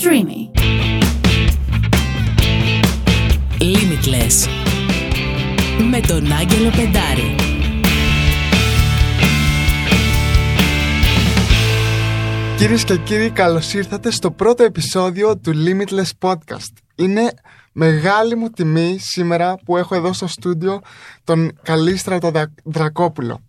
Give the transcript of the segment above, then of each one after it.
Streamy. Limitless. Με τον Άγγελο Πεντάρη. Κυρίες και κύριοι, καλώς ήρθατε στο πρώτο επεισόδιο του Limitless Podcast. Είναι μεγάλη μου τιμή σήμερα που έχω εδώ στο στούντιο τον Καλίστρατο Δα- Δρακόπουλο.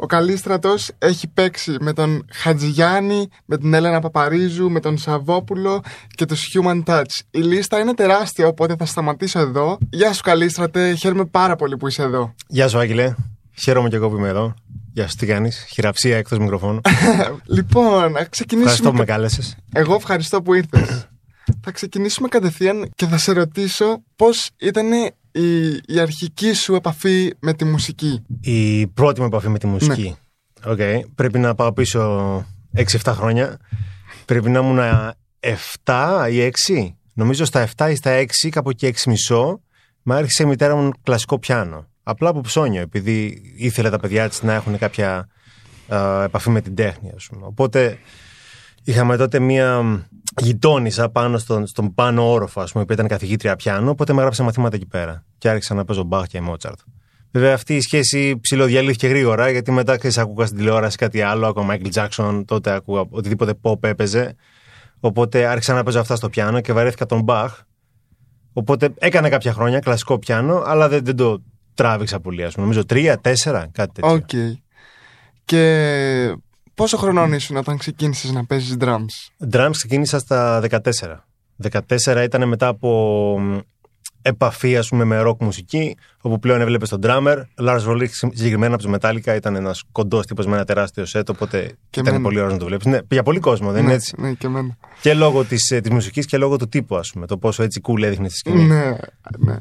Ο Καλίστρατος έχει παίξει με τον Χατζηγιάννη, με την Έλενα Παπαρίζου, με τον Σαββόπουλο και τους Human Touch. Η λίστα είναι τεράστια, οπότε θα σταματήσω εδώ. Γεια σου Καλίστρατε, χαίρομαι πάρα πολύ που είσαι εδώ. Γεια σου, Άγγελε. Χαίρομαι και εγώ που είμαι εδώ. Γεια σου, τι κάνεις; Χειραψία εκτός μικροφώνου. λοιπόν, να ξεκινήσουμε... Ευχαριστώ που με κάλεσες. Εγώ ευχαριστώ που ήρθες. θα ξεκινήσουμε κατευθείαν και θα σε ρωτήσω πώς ήταν η, η αρχική σου επαφή με τη μουσική; Η πρώτη μου επαφή με τη μουσική. Ναι. Οκ. Πρέπει να πάω πίσω 6-7 χρόνια. Πρέπει να ήμουν 7 ή 6. Νομίζω στα 7 ή στα 6, κάπου εκεί 6 μισό, με άρχισε η μητέρα μου κλασικό πιάνο. Απλά από ψώνιο, επειδή ήθελε τα παιδιά της να έχουν κάποια α, επαφή με την τέχνη, ας πούμε. Οπότε είχαμε τότε μία γειτόνισσα πάνω στον, στον πάνω όροφο, ας πούμε, που ήταν καθηγήτρια πιάνο, οπότε με έγραψε μαθήματα εκεί πέρα. Και άρχισα να παίζω Μπαχ και Μότσαρτ. Βέβαια αυτή η σχέση ψηλοδιαλύθηκε γρήγορα, γιατί μετά ξέρεις, άκουγα στην τηλεόραση κάτι άλλο, άκουγα Michael Jackson, τότε άκουγα οτιδήποτε pop έπαιζε. Οπότε άρχισα να παίζω αυτά στο πιάνο και βαρέθηκα τον Μπαχ. Οπότε έκανα κάποια χρόνια κλασικό πιάνο, αλλά δεν, δεν το τράβηξα πολύ, ας πούμε. Νομίζω τρία, τέσσερα, κάτι τέτοιο. Οκ. Και πόσο χρονών ήσουν όταν ξεκίνησες να παίζεις drums; Drums ξεκίνησα στα 14. 14 ήταν μετά από μ, επαφή ας πούμε με rock μουσική, όπου πλέον έβλεπες τον drummer. Lars Ulrich συγκεκριμένα από τους Metallica ήταν ένας κοντός τύπος με ένα τεράστιο σετ, οπότε Και ήταν εμένα. πολύ ωραίο να το βλέπεις. Ναι, για πολύ κόσμο, δεν είναι ναι, έτσι; ναι, και εμένα. Και λόγω της της μουσικής και λόγω του τύπου, ας πούμε. Το πόσο έτσι cool έδειχνες στη σκηνή. Ναι, ναι.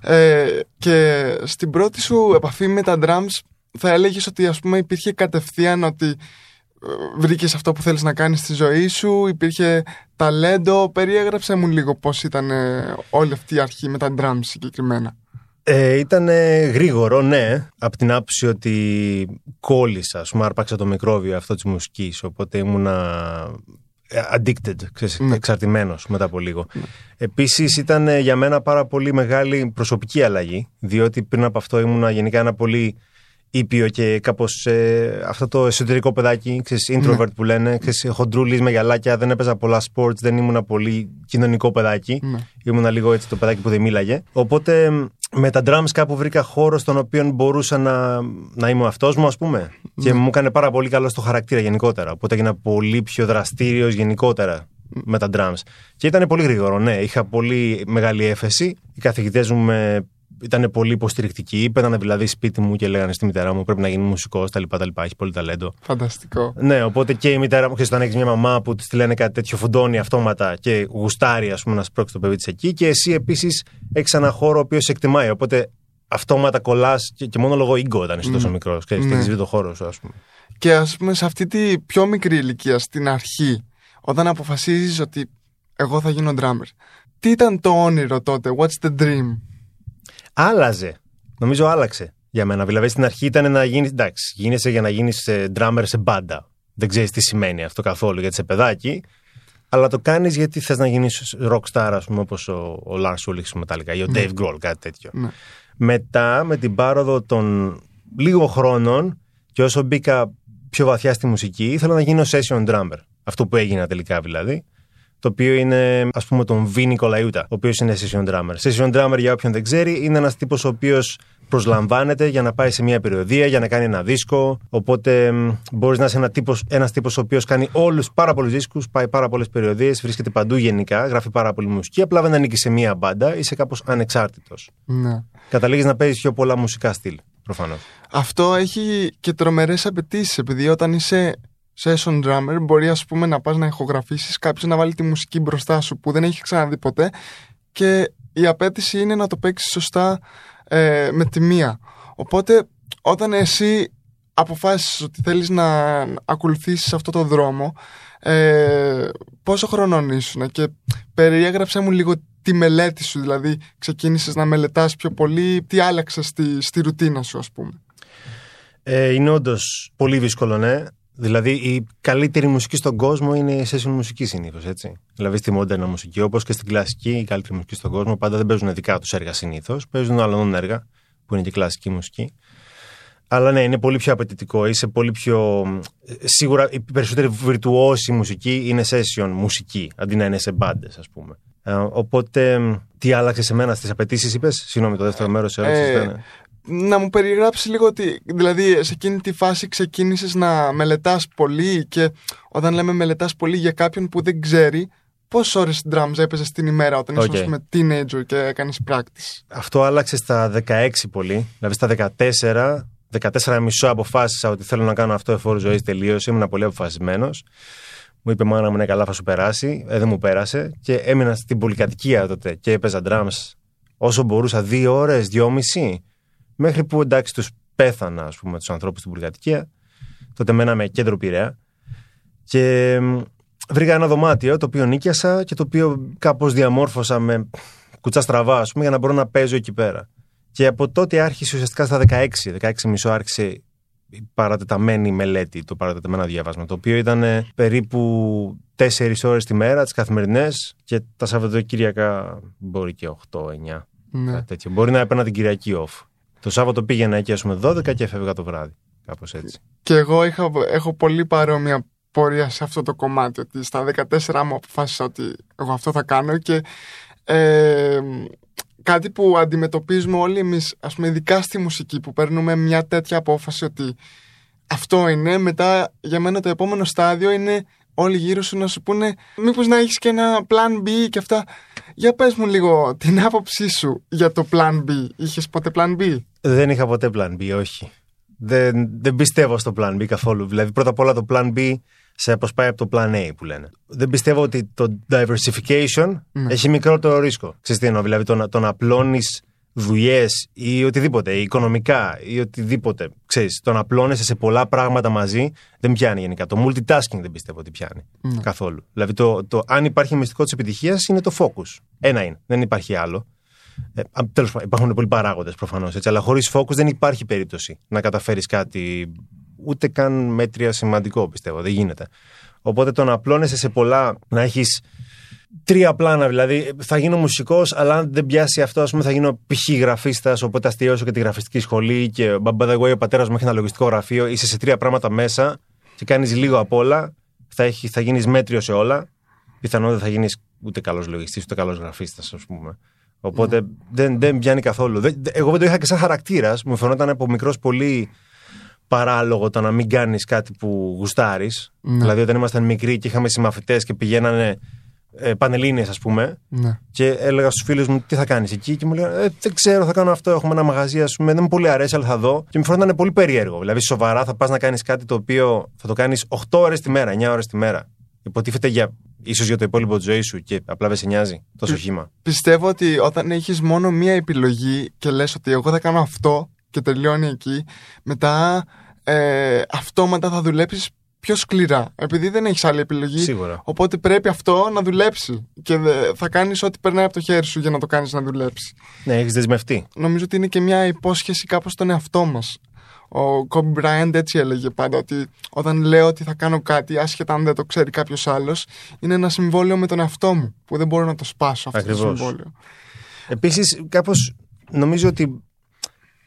Ε, και στην πρώτη σου επαφή με τα drums θα έλεγες ότι ας πούμε υπήρχε κατευθείαν ότι ε, βρήκες αυτό που θέλεις να κάνεις στη ζωή σου, υπήρχε ταλέντο. Περιέγραψε μου λίγο πώς ήταν ε, όλη αυτή η αρχή με τα drums συγκεκριμένα. Ε, ήταν γρήγορο, ναι, από την άποψη ότι κόλλησα, ας πούμε, άρπαξα το μικρόβιο αυτό της μουσικής. Οπότε ήμουνα ε, addicted, ξέρεις, Ναι. εξαρτημένος μετά από λίγο. Επίσης ήταν ε, για μένα πάρα πολύ μεγάλη προσωπική αλλαγή, διότι πριν από αυτό ήμουνα γενικά ένα πολύ ήπιο και κάπως ε, αυτό το εσωτερικό παιδάκι, ξέρεις, introvert που λένε, ξέρεις, χοντρούλης με γυαλάκια, δεν έπαιζα πολλά sports, δεν ήμουνα πολύ κοινωνικό παιδάκι. Ναι. Ήμουνα λίγο έτσι το παιδάκι που δεν μίλαγε. Οπότε μ, με τα drums κάπου βρήκα χώρο στον οποίο μπορούσα να, να είμαι αυτός μου, ας πούμε. Και μου έκανε πάρα πολύ καλό στο χαρακτήρα γενικότερα. Οπότε έγινα πολύ πιο δραστήριος γενικότερα με τα drums. Και ήταν πολύ γρήγορο, ναι. Είχα πολύ μεγάλη έφεση. Οι καθηγητές μου με ήταν πολύ υποστηρικτικοί. Παίρνανε δηλαδή σπίτι μου και λέγανε στη μητέρα μου πρέπει να γίνει μουσικός, τα λοιπά, τα λοιπά. Έχει πολύ ταλέντο. Φανταστικό. Ναι, οπότε και η μητέρα μου, ξέρεις, όταν έχεις μια μαμά που της λένε κάτι τέτοιο, φουντώνει αυτόματα και γουστάρει, ας πούμε, να σπρώξει το παιδί της εκεί. Και εσύ επίσης έχεις ένα χώρο ο οποίος σε εκτιμάει. Οπότε αυτόματα κολλάς και, και μόνο λόγω ego όταν είσαι τόσο μικρός. Και Ναι. έχεις βρει το χώρο σου, ας πούμε. Και ας πούμε σε αυτή τη πιο μικρή ηλικία, στην αρχή, όταν αποφασίζεις ότι εγώ θα γίνω drummer. Τι ήταν το όνειρο τότε, what's the dream; Άλλαζε. Νομίζω άλλαξε για μένα. Δηλαδή στην αρχή ήταν να γίνει. Εντάξει, γίνεσαι για να γίνεις drummer σε μπάντα. Δεν ξέρεις τι σημαίνει αυτό καθόλου γιατί είσαι παιδάκι. Αλλά το κάνεις γιατί θες να γίνεις rockstar, ας πούμε, όπως ο, ο Lars Ulrich με Metallica ή ο Dave Grohl, κάτι τέτοιο. Ναι. Μετά, με την πάροδο των λίγων χρόνων και όσο μπήκα πιο βαθιά στη μουσική, ήθελα να γίνω session drummer. Αυτό που έγινα τελικά δηλαδή. Το οποίο είναι, ας πούμε, τον Βι Νικολαϊούτα, ο οποίος είναι session drummer. Session drummer, για όποιον δεν ξέρει, είναι ένας τύπος ο οποίος προσλαμβάνεται για να πάει σε μια περιοδία, για να κάνει ένα δίσκο. Οπότε μπορείς να είσαι ένα τύπος, ένας τύπος ο οποίος κάνει όλους πάρα πολλούς δίσκους, πάει πάρα πολλές περιοδίες, βρίσκεται παντού γενικά, γράφει πάρα πολύ μουσική. Απλά δεν ανήκει σε μια μπάντα, είσαι κάπως ανεξάρτητος. Ναι. Καταλήγεις να παίζεις πιο πολλά μουσικά στυλ, προφανώς. Αυτό έχει και τρομερές απαιτήσεις, επειδή όταν είσαι session drummer μπορεί ας πούμε να πας να ηχογραφήσεις κάποιος να βάλει τη μουσική μπροστά σου που δεν έχει ξαναδεί ποτέ και η απέτηση είναι να το παίξεις σωστά ε, με τη μία. Οπότε όταν εσύ αποφάσισες ότι θέλεις να ακολουθήσεις αυτό το δρόμο ε, πόσο χρονών ήσουν και περιέγραψε μου λίγο τη μελέτη σου, δηλαδή ξεκίνησες να μελετάς πιο πολύ, τι άλλαξες στη, στη ρουτίνα σου ας πούμε. Ε, είναι όντως πολύ δύσκολο, ναι. Δηλαδή, η καλύτερη μουσική στον κόσμο είναι η session μουσική συνήθως, έτσι. Δηλαδή, στη μοντέρνα μουσική, όπως και στην κλασική, η καλύτερη μουσική στον κόσμο πάντα δεν παίζουν δικά τους έργα συνήθως. Παίζουν άλλων έργα, που είναι και κλασική μουσική. Αλλά ναι, είναι πολύ πιο απαιτητικό. Είσαι πολύ πιο. Σίγουρα η περισσότερη βιρτουόση μουσική είναι session μουσική, αντί να είναι σε μπάντες, ας πούμε. Ε, οπότε, τι άλλαξε σε μένα στις απαιτήσεις, είπες; Συγγνώμη, το δεύτερο μέρος ε, να μου περιγράψει λίγο ότι, δηλαδή, σε εκείνη τη φάση ξεκίνησες να μελετάς πολύ και όταν λέμε μελετάς πολύ για κάποιον που δεν ξέρει, πόσες ώρες drums έπαιζες την ημέρα όταν okay. ήσουν με teenager και έκανες practice; Αυτό άλλαξε στα 16 πολύ. Δηλαδή στα 14 14 μισό αποφάσισα ότι θέλω να κάνω αυτό εφόρου ζωή τελείωσε. Ήμουν πολύ αποφασισμένος. Μου είπε μάνα μου είναι καλά, θα σου περάσει. Ε, δεν μου πέρασε. Και έμεινα στην πολυκατοικία τότε και έπαιζα drums όσο μπορούσα, δύο ώρες, δυόμιση. Μέχρι που εντάξει τους πέθανα, ας πούμε, τους ανθρώπους στην πολυκατοικία. Τότε μέναμε κέντρο Πειραιά. Και βρήκα ένα δωμάτιο το οποίο νίκιασα και το οποίο κάπως διαμόρφωσα με κουτσά στραβά, ας πούμε, για να μπορώ να παίζω εκεί πέρα. Και από τότε άρχισε ουσιαστικά στα 16, 16 μισό άρχισε η παρατεταμένη μελέτη, το παρατεταμένο διάβασμα, το οποίο ήταν περίπου 4 ώρες τη μέρα, τις καθημερινές και τα Σαββατοκύριακα μπορεί και 8-9. Ναι. Μπορεί να έπαιρνα την Κυριακή off. Το Σάββατο πήγαινα εκεί, ας πούμε, 12 και έφευγα το βράδυ. Κάπως έτσι. Και εγώ είχα, έχω πολύ παρόμοια πορεία σε αυτό το κομμάτι. Ότι στα 14 μου αποφάσισα ότι εγώ αυτό θα κάνω και ε, κάτι που αντιμετωπίζουμε όλοι εμείς, ας πούμε ειδικά στη μουσική που παίρνουμε μια τέτοια απόφαση ότι αυτό είναι, μετά για μένα το επόμενο στάδιο είναι όλοι γύρω σου να σου πούνε μήπως να έχεις και ένα plan B και αυτά. Για πες μου λίγο την άποψή σου για το plan B. Είχες ποτέ plan B? Δεν είχα ποτέ plan B, όχι. Δεν, δεν πιστεύω στο plan B καθόλου. Δηλαδή πρώτα απ' όλα το plan B σε αποσπάει από το plan A που λένε. Δεν πιστεύω ότι το diversification ναι. έχει μικρότερο ρίσκο. Ξέρεις τι εννοώ, δηλαδή το, το να απλώνεις δουλειές ή οτιδήποτε, οικονομικά ή οτιδήποτε. Ξέρεις, το να απλώνεσαι σε πολλά πράγματα μαζί δεν πιάνει γενικά. Το multitasking δεν πιστεύω ότι πιάνει ναι. καθόλου. Δηλαδή το, το αν υπάρχει μυστικό της επιτυχίας είναι το focus. Ένα είναι, δεν υπάρχει άλλο. Ε, Τέλος πάντων, υπάρχουν πολλοί παράγοντες προφανώς, αλλά χωρίς focus δεν υπάρχει περίπτωση να καταφέρεις κάτι ούτε καν μέτρια σημαντικό, πιστεύω. Δεν γίνεται. Οπότε το να απλώνεσαι σε πολλά, να έχεις τρία πλάνα. Δηλαδή, θα γίνω μουσικός, αλλά αν δεν πιάσει αυτό, ας πούμε, θα γίνω π.χ. γραφίστας. Οπότε αστείωσω και τη γραφιστική σχολή. Και by the way, ο πατέρας μου έχει ένα λογιστικό γραφείο. Είσαι σε τρία πράγματα μέσα και κάνεις λίγο απ' όλα. Θα, έχεις, θα γίνεις μέτριο σε όλα. Πιθανόν δεν θα γίνεις ούτε καλός λογιστής, ούτε καλός γραφίστας, ας πούμε. Οπότε mm. δεν, δεν πιάνει καθόλου. εγώ δεν το είχα και σαν χαρακτήρας. Μου φαινόταν από μικρός πολύ παράλογο το να μην κάνεις κάτι που γουστάρεις. Ναι. Δηλαδή, όταν ήμασταν μικροί και είχαμε συμμαθητές και πηγαίνανε ε, πανελίνε, ας πούμε, ναι. και έλεγα στους φίλους μου τι θα κάνεις εκεί, και μου λέγανε ε, Δεν ξέρω, θα κάνω αυτό. Έχουμε ένα μαγαζί, ας πούμε, δεν μου πολύ αρέσει, αλλά θα δω. Και μου φαίνονταν πολύ περίεργο. Δηλαδή, σοβαρά θα πας να κάνεις κάτι το οποίο θα το κάνεις 8 ώρες τη μέρα, 9 ώρες τη μέρα. Υποτίθεται για ίσως για το υπόλοιπο της ζωής σου και απλά δεν σε νοιάζει τόσο χήμα. Πιστεύω ότι όταν έχεις μόνο μία επιλογή και λες ότι εγώ θα κάνω αυτό και τελειώνει εκεί, μετά ε, αυτόματα θα δουλέψεις πιο σκληρά. Επειδή δεν έχεις άλλη επιλογή. Σίγουρα. Οπότε πρέπει αυτό να δουλέψει. Και θα κάνεις ό,τι περνάει από το χέρι σου για να το κάνεις να δουλέψεις. Ναι, έχεις δεσμευτεί. Νομίζω ότι είναι και μια υπόσχεση κάπως στον εαυτό μας. Ο Kobe Bryant έτσι έλεγε πάντα ότι όταν λέω ότι θα κάνω κάτι, άσχετα αν δεν το ξέρει κάποιος άλλος, είναι ένα συμβόλαιο με τον εαυτό μου που δεν μπορώ να το σπάσω αυτό Ακριβώς. το συμβόλαιο. Επίσης, κάπως νομίζω ότι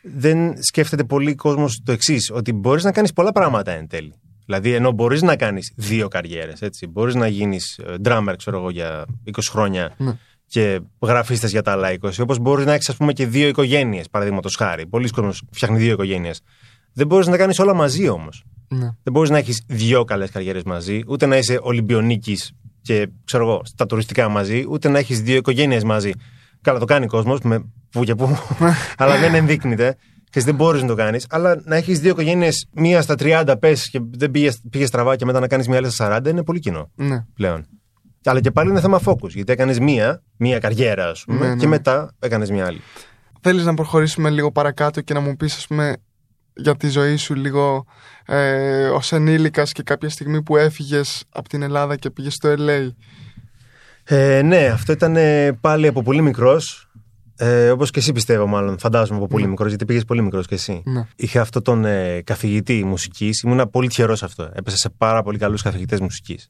δεν σκέφτεται πολύ κόσμος το εξής, ότι μπορείς να κάνεις πολλά πράγματα εν τέλει. Δηλαδή, ενώ μπορείς να κάνεις δύο καριέρες, έτσι. Μπορείς να γίνεις ε, drummer, ξέρω εγώ, για 20 χρόνια ναι. και γραφίστες για τα άλλα 20. Όπως μπορείς να έχεις, ας πούμε, και δύο οικογένειες, παραδείγματος χάρη. Πολλοί κόσμοι φτιάχνει δύο οικογένειες. Δεν μπορείς να κάνεις όλα μαζί όμως. Ναι. Δεν μπορείς να έχεις δύο καλές καριέρες μαζί, ούτε να είσαι Ολυμπιονίκης και ξέρω εγώ, στα τουριστικά μαζί, ούτε να έχεις δύο οικογένειες μαζί. Καλά, το κάνει ο κόσμος, με που και που, αλλά δεν ενδείκνυται. Και δεν μπορείς να το κάνεις. Αλλά να έχεις δύο οικογένειες, μία στα 30 πες και δεν πήγε στραβά και μετά να κάνεις μία άλλη στα 40 είναι πολύ κοινό ναι. πλέον. Αλλά και πάλι είναι θέμα focus. Γιατί έκανες μία, μία καριέρα, ας πούμε, ναι, ναι. και μετά έκανες μία άλλη. Θέλεις να προχωρήσουμε λίγο παρακάτω και να μου πεις, ας πούμε, για τη ζωή σου λίγο ε, ως ενήλικας και κάποια στιγμή που έφυγες από την Ελλάδα και πήγες στο LA. Ε, ναι, αυτό ήταν πάλι από πολύ μικρός. Ε, Όπως και εσύ πιστεύω, μάλλον. Φαντάζομαι από πολύ Ναι. μικρός, γιατί πήγες πολύ μικρός κι εσύ. Ναι. Είχα αυτόν τον ε, καθηγητή μουσικής. Ήμουν πολύ τυχερός σε αυτό. Έπεσα σε πάρα πολύ καλούς καθηγητές μουσικής.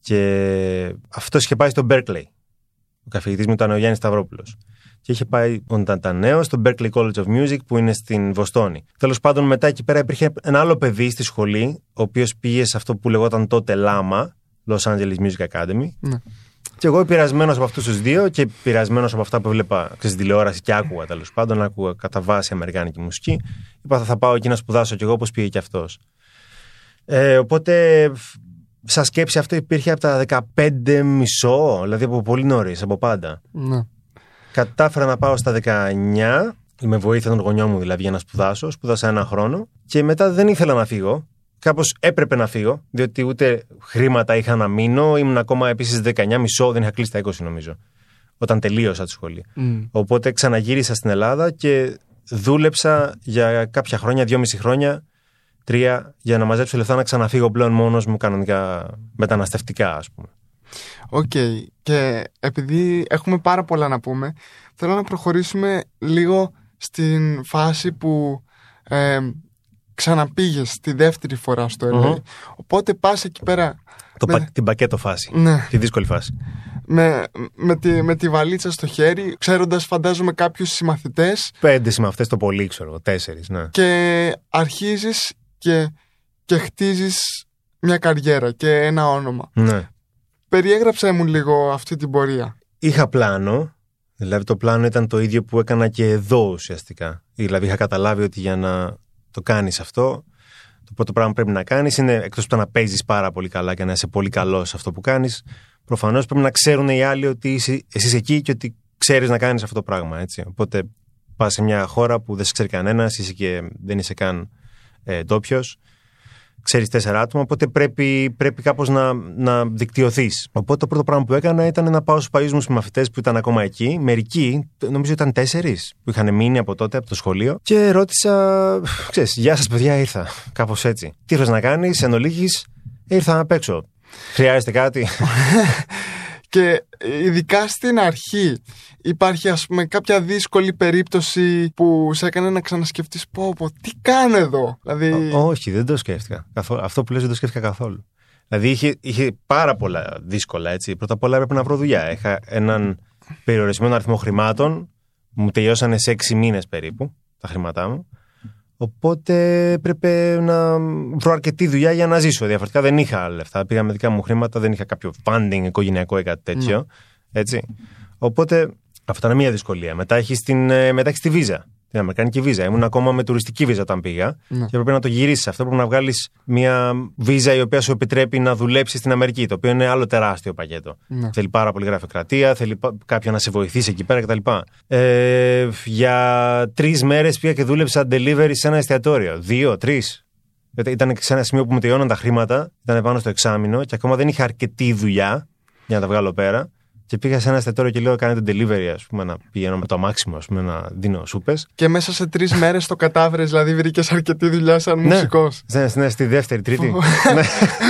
Και αυτό είχε πάει στο Berkeley. Ο καθηγητής μου ήταν ο Γιάννης Σταυρόπουλος. Και είχε πάει όταν ήταν- ήταν νέο στο Berkeley College of Music που είναι στην Βοστόνη. Τέλος πάντων, μετά εκεί πέρα υπήρχε ένα άλλο παιδί στη σχολή, ο οποίος πήγε σε αυτό που λεγόταν τότε ΛΑΜΑ, Los Angeles Music Academy. Ναι. Και εγώ πειρασμένος από αυτούς τους δύο και πειρασμένος από αυτά που έβλεπα στην τηλεόραση και άκουγα τέλος πάντων, άκουγα κατά βάση Αμερικάνικη μουσική. Είπα θα, θα πάω εκεί να σπουδάσω κι εγώ όπως πήγε κι αυτός. Ε, οπότε, φ- σαν σκέψη αυτό υπήρχε από τα 15 μισό, δηλαδή από πολύ νωρίς, από πάντα. Ναι. Κατάφερα να πάω στα 19, με βοήθεια των γονιών μου δηλαδή για να σπουδάσω. Σπούδασα ένα χρόνο και μετά δεν ήθελα να φύγω. Κάπως έπρεπε να φύγω, διότι ούτε χρήματα είχα να μείνω. Ήμουν ακόμα επίσης 19 μισό, δεν είχα κλείσει τα 20 νομίζω, όταν τελείωσα τη σχολή. Μμ. Οπότε ξαναγύρισα στην Ελλάδα και δούλεψα για κάποια χρόνια, δυόμιση χρόνια, τρία, για να μαζέψω λεφτά να ξαναφύγω πλέον μόνος μου κανονικά μεταναστευτικά, ας πούμε. Οκ. Και επειδή έχουμε πάρα πολλά να πούμε, θέλω να προχωρήσουμε λίγο στην φάση που ε, ξαναπήγες τη δεύτερη φορά στο LA. Μμμ. Οπότε πας εκεί πέρα Το με, πα- την πακέτο φάση. ναι, Τη δύσκολη φάση. με, με, τη, με τη βαλίτσα στο χέρι, ξέροντας φαντάζομαι κάποιους συμμαθητές Πέντε συμμαθητές το πολύ, ξέρω εγώ. Τέσσερις, ναι. και αρχίζεις και, και χτίζεις μια καριέρα και ένα όνομα. ναι. Περιέγραψέ μου λίγο αυτή την πορεία. Είχα πλάνο. Δηλαδή το πλάνο ήταν το ίδιο που έκανα και εδώ ουσιαστικά. Δηλαδή είχα καταλάβει ότι για να το κάνεις αυτό, το πρώτο πράγμα που πρέπει να κάνεις είναι εκτός από το να παίζεις πάρα πολύ καλά και να είσαι πολύ καλός σε αυτό που κάνεις, προφανώς πρέπει να ξέρουν οι άλλοι ότι είσαι, εσύ είσαι εκεί και ότι ξέρεις να κάνεις αυτό το πράγμα. Έτσι. Οπότε πας σε μια χώρα που δεν σε ξέρει κανένας, είσαι και δεν είσαι καν ε, ντόπιος. Ξέρεις τέσσερα άτομα, οπότε πρέπει, πρέπει κάπως να, να δικτυωθείς. Οπότε το πρώτο πράγμα που έκανα ήταν να πάω στους παλιούς μου συμμαθητές που ήταν ακόμα εκεί. Μερικοί, νομίζω ήταν τέσσερις, που είχαν μείνει από τότε, από το σχολείο. Και ρώτησα, ξέρεις, Γεια σας, παιδιά, ήρθα. Κάπως έτσι. Τι θε να κάνεις, εν ολίγης, ήρθα να παίξω. Χρειάζεται κάτι; Και ειδικά στην αρχή υπάρχει ας πούμε κάποια δύσκολη περίπτωση που σε έκανε να ξανασκεφτείς πω πω τι κάνω εδώ; Δηλαδή Ό- όχι, δεν το σκέφτηκα. Καθόλου. Αυτό που λες δεν το σκέφτηκα καθόλου. Δηλαδή είχε, είχε πάρα πολλά δύσκολα έτσι. Πρώτα απ' όλα έπρεπε να βρω δουλειά. Είχα έναν περιορισμένο αριθμό χρημάτων. Μου τελειώσανε σε έξι μήνες περίπου τα χρήματά μου. Οπότε έπρεπε να βρω αρκετή δουλειά για να ζήσω. Διαφορετικά δεν είχα λεφτά. Πήγα με δικά μου χρήματα, δεν είχα κάποιο funding οικογενειακό ή κάτι τέτοιο. Έτσι. Οπότε αυτό ήταν μια δυσκολία. Μετά έχεις μετά έχεις τη βίζα. Την Αμερικανική βίζα. Ήμουν ακόμα με τουριστική βίζα όταν πήγα. Ναι. Και έπρεπε να το γυρίσεις. Αυτό πρέπει να βγάλεις μια βίζα η οποία σου επιτρέπει να δουλέψεις στην Αμερική. Το οποίο είναι άλλο τεράστιο πακέτο. Ναι. Θέλει πάρα πολύ γραφειοκρατία, θέλει πα- κάποιον να σε βοηθήσει εκεί πέρα κτλ. Ε, για τρεις μέρες πήγα και δούλεψα delivery σε ένα εστιατόριο. Δύο, τρεις. Ήταν σε ένα σημείο που μου τελειώναν τα χρήματα, ήταν πάνω στο εξάμεινο και ακόμα δεν είχα αρκετή δουλειά για να τα βγάλω πέρα. Και πήγα σε ένα εστιατόριο και λέω: Κάνετε delivery, ας πούμε, να πηγαίνω με το αμάξιμο, ας πούμε, να δίνω σούπες. Και μέσα σε τρεις μέρες το κατάφερες, δηλαδή βρήκες αρκετή δουλειά σαν Ναι. μουσικός. Ναι, ναι, στη δεύτερη, τρίτη. ναι,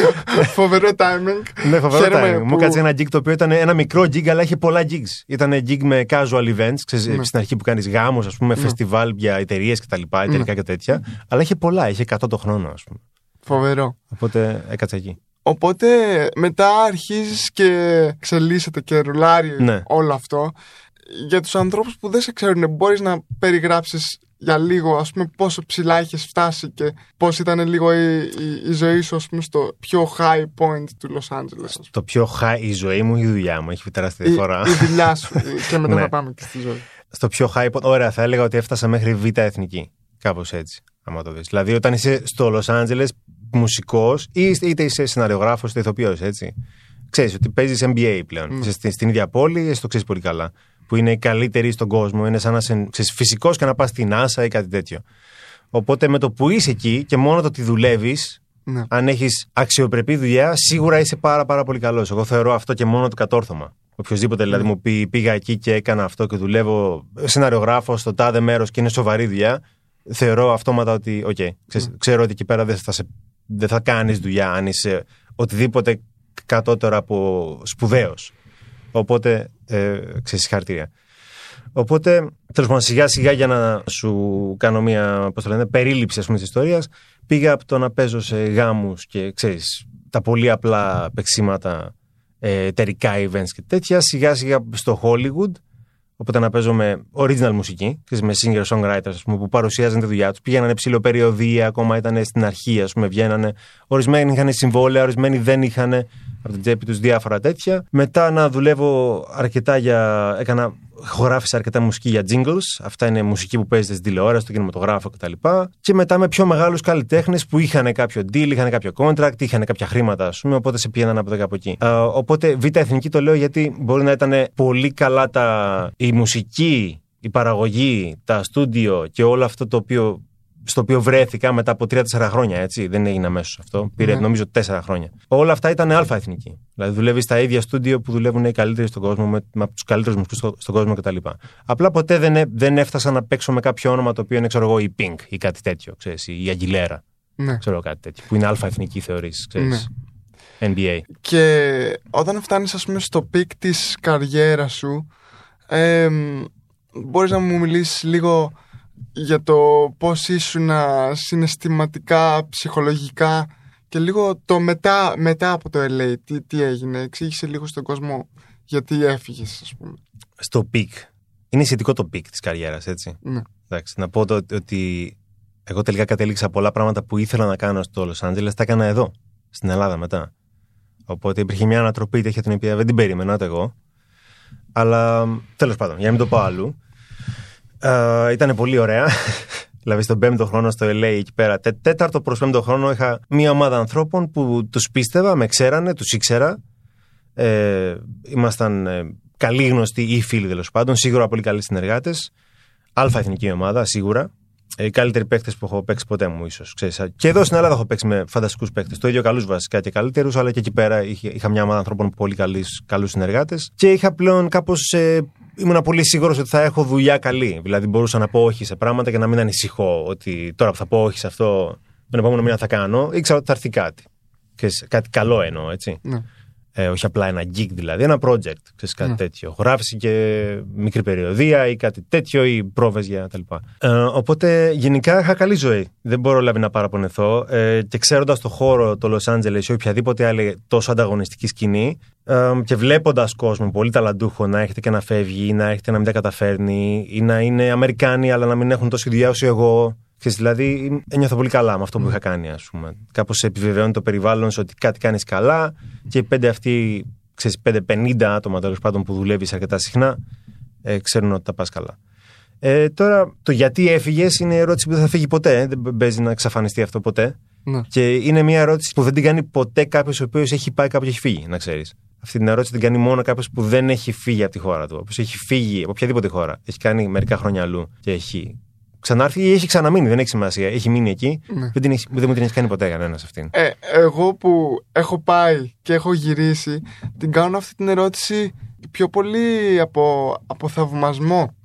Φοβερό timing. ναι, φοβερό Χαίρομαι timing. που- Μου κάτσε ένα gig το οποίο ήταν ένα μικρό gig, αλλά είχε πολλά gigs. Ήταν gig με casual events, ξέρεις, Ναι. στην αρχή που κάνεις γάμους, ας πούμε, φεστιβάλ για εταιρείες κτλ. Εταιρικά και τέτοια. Αλλά είχε πολλά, είχε 100 το χρόνο, ας πούμε. Φοβερό. Οπότε έκατσα εκεί. Οπότε μετά αρχίζεις και εξελίσσεται και ρουλάρει Ναι. όλο αυτό. Για τους ανθρώπους που δεν σε ξέρουν, μπορείς να περιγράψεις για λίγο, ας πούμε, πόσο ψηλά έχεις φτάσει και πώς ήταν λίγο η, η, η ζωή σου, ας πούμε, στο πιο high point του Los Angeles. ας πούμε. Το πιο high η ζωή μου ή η δουλειά μου. Έχει τεράστια Η, διαφορά. η δουλειά σου και μετά Ναι. θα πάμε και στη ζωή. Στο πιο high, ωραία, θα έλεγα ότι έφτασα μέχρι β' εθνική. Κάπως έτσι, άμα το δεις. Δηλαδή, όταν είσαι στο Λο Άντζελε μουσικός, ή είτε είσαι σεναριογράφος είτε ηθοποιός, έτσι. Ξέρεις ότι παίζεις NBA πλέον. Είσαι στην, στην ίδια πόλη, εσύ το ξέρεις πολύ καλά. Που είναι οι καλύτεροι στον κόσμο. Είναι σαν να είσαι φυσικός και να πας στην NASA ή κάτι τέτοιο. Οπότε με το που είσαι εκεί και μόνο το ότι δουλεύεις, Ναι. αν έχεις αξιοπρεπή δουλειά, σίγουρα είσαι πάρα, πάρα πολύ καλός. Εγώ θεωρώ αυτό και μόνο το κατόρθωμα. Οποιοδήποτε δηλαδή μου πει πήγα εκεί και έκανα αυτό και δουλεύω σεναριογράφος στο τάδε μέρος και είναι σοβαρή δουλειά, θεωρώ αυτόματα ότι, οκ, ξέρεις, ξέρω ότι εκεί πέρα δεν θα, σε, δεν θα κάνεις δουλειά αν είσαι οτιδήποτε κατώτερο από σπουδαίος. Οπότε, ε, ξέρεις, συγχαρητήρια. Οπότε, τέλος πάντων, σιγά σιγά για να σου κάνω μια πώς το λένε, περίληψη της ιστορίας, πήγα από το να παίζω σε γάμους και ξέρεις τα πολύ απλά παιξίματα, ε, εταιρικά events και τέτοια, σιγά σιγά στο Hollywood. Οπότε να παίζω με original μουσική, με singer-songwriters πούμε, που παρουσιάζαν τη δουλειά τους. Πήγαιναν ψηλοπεριοδία, ακόμα ήταν στην αρχή, ας πούμε, βγαίνανε. Ορισμένοι είχαν συμβόλαια, ορισμένοι δεν είχαν από την τσέπη τους διάφορα τέτοια. Μετά να δουλεύω αρκετά για. Έκανα χωράφισα αρκετά μουσική για jingles. Αυτά είναι μουσική που παίζεται στην τηλεόραση, στο κινηματογράφο κτλ. Και μετά με πιο μεγάλους καλλιτέχνες που είχαν κάποιο deal, είχαν κάποιο contract, είχαν κάποια χρήματα, ας πούμε, οπότε σε πήγαιναν από εδώ και από εκεί. οπότε Β' Εθνική το λέω γιατί μπορεί να ήταν πολύ καλά τα... η μουσική, η παραγωγή, τα στούντιο και όλο αυτό το οποίο στο οποίο βρέθηκα μετά από 3-4 χρόνια, έτσι. Δεν έγινε αμέσως αυτό. Πήρε, ναι. νομίζω, 4 χρόνια. Όλα αυτά ήταν αλφα εθνική. Δηλαδή, δουλεύεις στα ίδια στούντιο που δουλεύουν οι καλύτεροι στον κόσμο, με, με τους καλύτερους μουσικούς στο, στον κόσμο κτλ. Απλά ποτέ δεν, δεν έφτασα να παίξω με κάποιο όνομα το οποίο είναι, ξέρω εγώ, η Pink ή κάτι τέτοιο, ξέρεις, η Αγγιλέρα. Ναι. Ξέρω κάτι τέτοιο. Που είναι άλφα εθνική θεωρείται, ναι. NBA. Και όταν φτάνεις, ας πούμε, στο peak της καριέρας σου, ε, μπορείς να μου μιλήσεις λίγο για το πώς ήσουν συναισθηματικά, ψυχολογικά και λίγο το μετά, μετά από το LA, τι, τι έγινε. Εξήγησε λίγο στον κόσμο γιατί έφυγες, ας πούμε. Στο peak. Είναι σχετικό το peak της καριέρας, έτσι. Ναι. Εντάξει, να πω το, ότι εγώ τελικά κατέληξα πολλά πράγματα που ήθελα να κάνω στο Λος Άντζελες, τα έκανα εδώ, στην Ελλάδα μετά. Οπότε υπήρχε μια ανατροπή τέτοια την οποία δεν την περίμενα εγώ. Αλλά τέλος πάντων, για να μην το πω αλλού. Uh, ήταν πολύ ωραία. δηλαδή, στον πέμπτο χρόνο στο LA, εκεί πέρα, τέταρτο προς πέμπτο χρόνο, είχα μία ομάδα ανθρώπων που τους πίστευα, με ξέρανε, τους ήξερα. Ε, ήμασταν ε, καλοί γνωστοί ή φίλοι τέλος πάντων, σίγουρα πολύ καλοί συνεργάτες. Αλφα εθνική ομάδα, σίγουρα. Ε, οι καλύτεροι παίκτες που έχω παίξει ποτέ μου, ίσως. Και εδώ στην Ελλάδα έχω παίξει με φανταστικούς παίκτες. Το ίδιο καλούς βασικά και καλύτερους, αλλά και εκεί πέρα είχα, είχα μια ομάδα ανθρώπων πολύ καλούς συνεργάτες. Και είχα πλέον κάπως ε, ήμουν πολύ σίγουρος ότι θα έχω δουλειά καλή. Δηλαδή μπορούσα να πω όχι σε πράγματα και να μην ανησυχώ ότι τώρα που θα πω όχι σε αυτό, τον επόμενο μήνα θα κάνω. Ήξερα ότι θα έρθει κάτι. Και κάτι καλό εννοώ, έτσι. Ναι. Ε, όχι απλά ένα gig δηλαδή, ένα project, ξέρεις, κάτι ναι. τέτοιο. Γράφηση και μικρή περιοδία ή κάτι τέτοιο ή πρόβες για τα λοιπά. Ε, οπότε γενικά είχα καλή ζωή. Δεν μπορώ δηλαδή να παραπονεθώ. Ε, και ξέροντας το χώρο, το Los Angeles ή οποιαδήποτε άλλη τόσο ανταγωνιστική σκηνή ε, και βλέποντας κόσμο πολύ ταλαντούχο να έρχεται και να φεύγει ή να έρχεται να μην τα καταφέρνει ή να είναι Αμερικάνοι αλλά να μην έχουν τόση δουλειά όσο εγώ Ξέρεις, δηλαδή ένιωθα πολύ καλά με αυτό που είχα κάνει, ας πούμε. Κάπως επιβεβαιώνει το περιβάλλον σου ότι κάτι κάνεις καλά και οι πέντε αυτοί, ξέρεις, πέντε πενήντα άτομα τέλος πάντων που δουλεύεις αρκετά συχνά, ε, ξέρουν ότι τα πας καλά. Ε, τώρα, το γιατί έφυγες είναι ερώτηση που δεν θα φύγει ποτέ. Δεν παίζει να εξαφανιστεί αυτό ποτέ. Ναι. Και είναι μια ερώτηση που δεν την κάνει ποτέ κάποιος ο οποίος έχει πάει κάπου και έχει φύγει, να ξέρεις. Αυτή την ερώτηση την κάνει μόνο κάποιος που δεν έχει φύγει από τη χώρα του. Όπω έχει φύγει από οποιαδήποτε χώρα. Έχει κάνει μερικά χρόνια αλλού και έχει ξανάρθει ή έχει ξαναμείνει, δεν έχει σημασία. Έχει μείνει εκεί. Ναι. Δεν, την έχει, δεν μου την έχεις κάνει ποτέ κανένας αυτήν. Ε, εγώ που έχω πάει και έχω γυρίσει, την κάνω αυτή την ερώτηση πιο πολύ από, από θαυμασμό.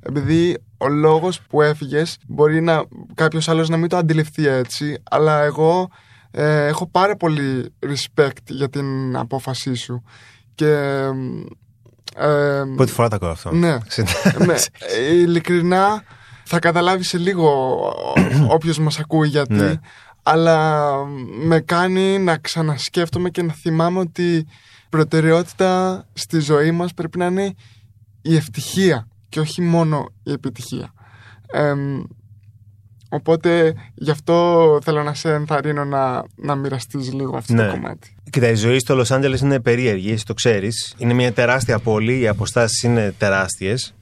Επειδή ο λόγος που έφυγες μπορεί να κάποιος άλλος να μην το αντιληφθεί έτσι, αλλά εγώ ε, έχω πάρα πολύ respect για την απόφασή σου. Και ε, Πρώτη φορά το ακούω αυτό. Ναι. ναι. Ειλικρινά θα καταλάβει σε λίγο όποιος μας ακούει γιατί. Ναι. Αλλά με κάνει να ξανασκέφτομαι και να θυμάμαι ότι η προτεραιότητα στη ζωή μας πρέπει να είναι η ευτυχία και όχι μόνο η επιτυχία. οπότε γι' αυτό θέλω να σε ενθαρρύνω να, να μοιραστείς λίγο αυτό ναι. το κομμάτι. Κοίτα, η ζωή στο Λος Άντζελες είναι περίεργη, εσύ το ξέρεις. Είναι μια τεράστια πόλη, οι αποστάσεις είναι τεράστιες.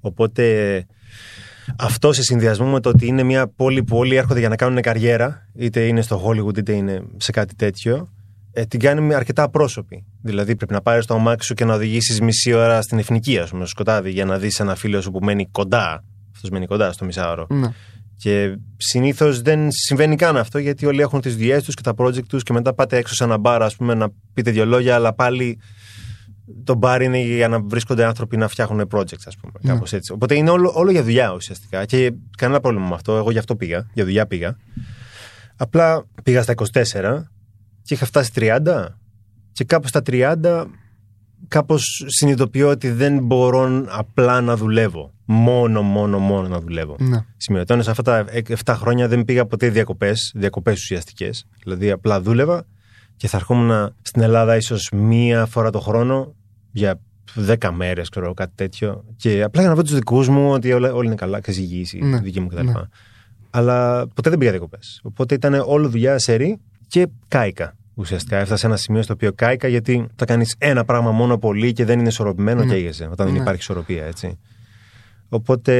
Οπότε αυτό σε συνδυασμό με το ότι είναι μια πόλη που όλοι έρχονται για να κάνουν καριέρα, είτε είναι στο Hollywood είτε είναι σε κάτι τέτοιο, ε, την κάνει αρκετά απρόσωπη. Δηλαδή πρέπει να πάρεις το αμάξι σου και να οδηγήσεις μισή ώρα στην εθνική, ας πούμε, στο σκοτάδι, για να δεις ένα φίλο σου που μένει κοντά. Αυτός μένει κοντά στο μισάωρο. Ναι. Και συνήθως δεν συμβαίνει καν αυτό γιατί όλοι έχουν τις δουλειές τους και τα project τους και μετά πάτε έξω σε ένα μπαρ, ας πούμε, να πείτε δύο λόγια, αλλά πάλι το μπαρ είναι για να βρίσκονται άνθρωποι να φτιάχνουν projects, ας πούμε. Ναι. Κάπως έτσι. Οπότε είναι όλο, όλο για δουλειά ουσιαστικά. Και κανένα πρόβλημα με αυτό. Εγώ γι' αυτό πήγα. Για δουλειά πήγα. Απλά πήγα στα 24 και είχα φτάσει 30. Και κάπου στα 30 κάπως συνειδητοποιώ ότι δεν μπορώ απλά να δουλεύω. Μόνο, μόνο, μόνο να δουλεύω. Ναι. Σημειωτώνω σε αυτά τα 7 χρόνια δεν πήγα ποτέ διακοπές, διακοπές ουσιαστικές. Δηλαδή απλά δούλευα και θα ερχόμουν στην Ελλάδα ίσως μία φορά το χρόνο για 10 μέρες, ξέρω κάτι τέτοιο. Και απλά για να δω τους δικούς μου ότι όλα, όλοι είναι καλά, και υγιείς, Ναι, οι δικοί μου κτλ. ναι. Αλλά ποτέ δεν πήγα διακοπές. Οπότε ήταν όλο δουλειά σερή και κάηκα. Ουσιαστικά έφτασα σε ένα σημείο στο οποίο κάηκα γιατί θα κάνεις ένα πράγμα μόνο πολύ και δεν είναι ισορροπημένο Ναι. και καίγεσαι όταν δεν Ναι. υπάρχει ισορροπία, έτσι. Οπότε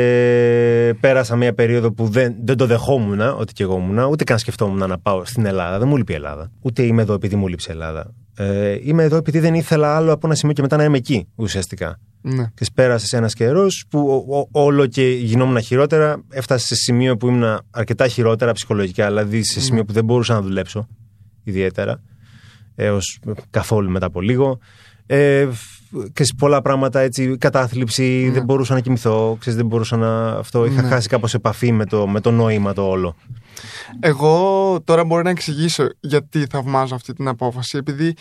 πέρασα μια περίοδο που δεν, δεν το δεχόμουν ότι και εγώ ήμουν, ούτε καν σκεφτόμουν να πάω στην Ελλάδα. Δεν μου λείπει η Ελλάδα. Ούτε είμαι εδώ επειδή μου λείψει η Ελλάδα. Ε, είμαι εδώ επειδή δεν ήθελα άλλο από ένα σημείο και μετά να είμαι εκεί, ουσιαστικά. Ναι. Και πέρασες ένας καιρός που ο- ο- όλο και γινόμουν χειρότερα. Έφτασε σε σημείο που ήμουν αρκετά χειρότερα ψυχολογικά, δηλαδή σε σημείο που δεν μπορούσα να δουλέψω ιδιαίτερα. Έως καθόλου μετά από λίγο. Ε, και σε πολλά πράγματα έτσι, κατάθλιψη, δεν μπορούσα να κοιμηθώ, ξέρεις, δεν μπορούσα να αυτό. Είχα Ναι. χάσει κάπως επαφή με το, με το νόημα το όλο. Εγώ τώρα μπορώ να εξηγήσω γιατί θαυμάζω αυτή την απόφαση. Επειδή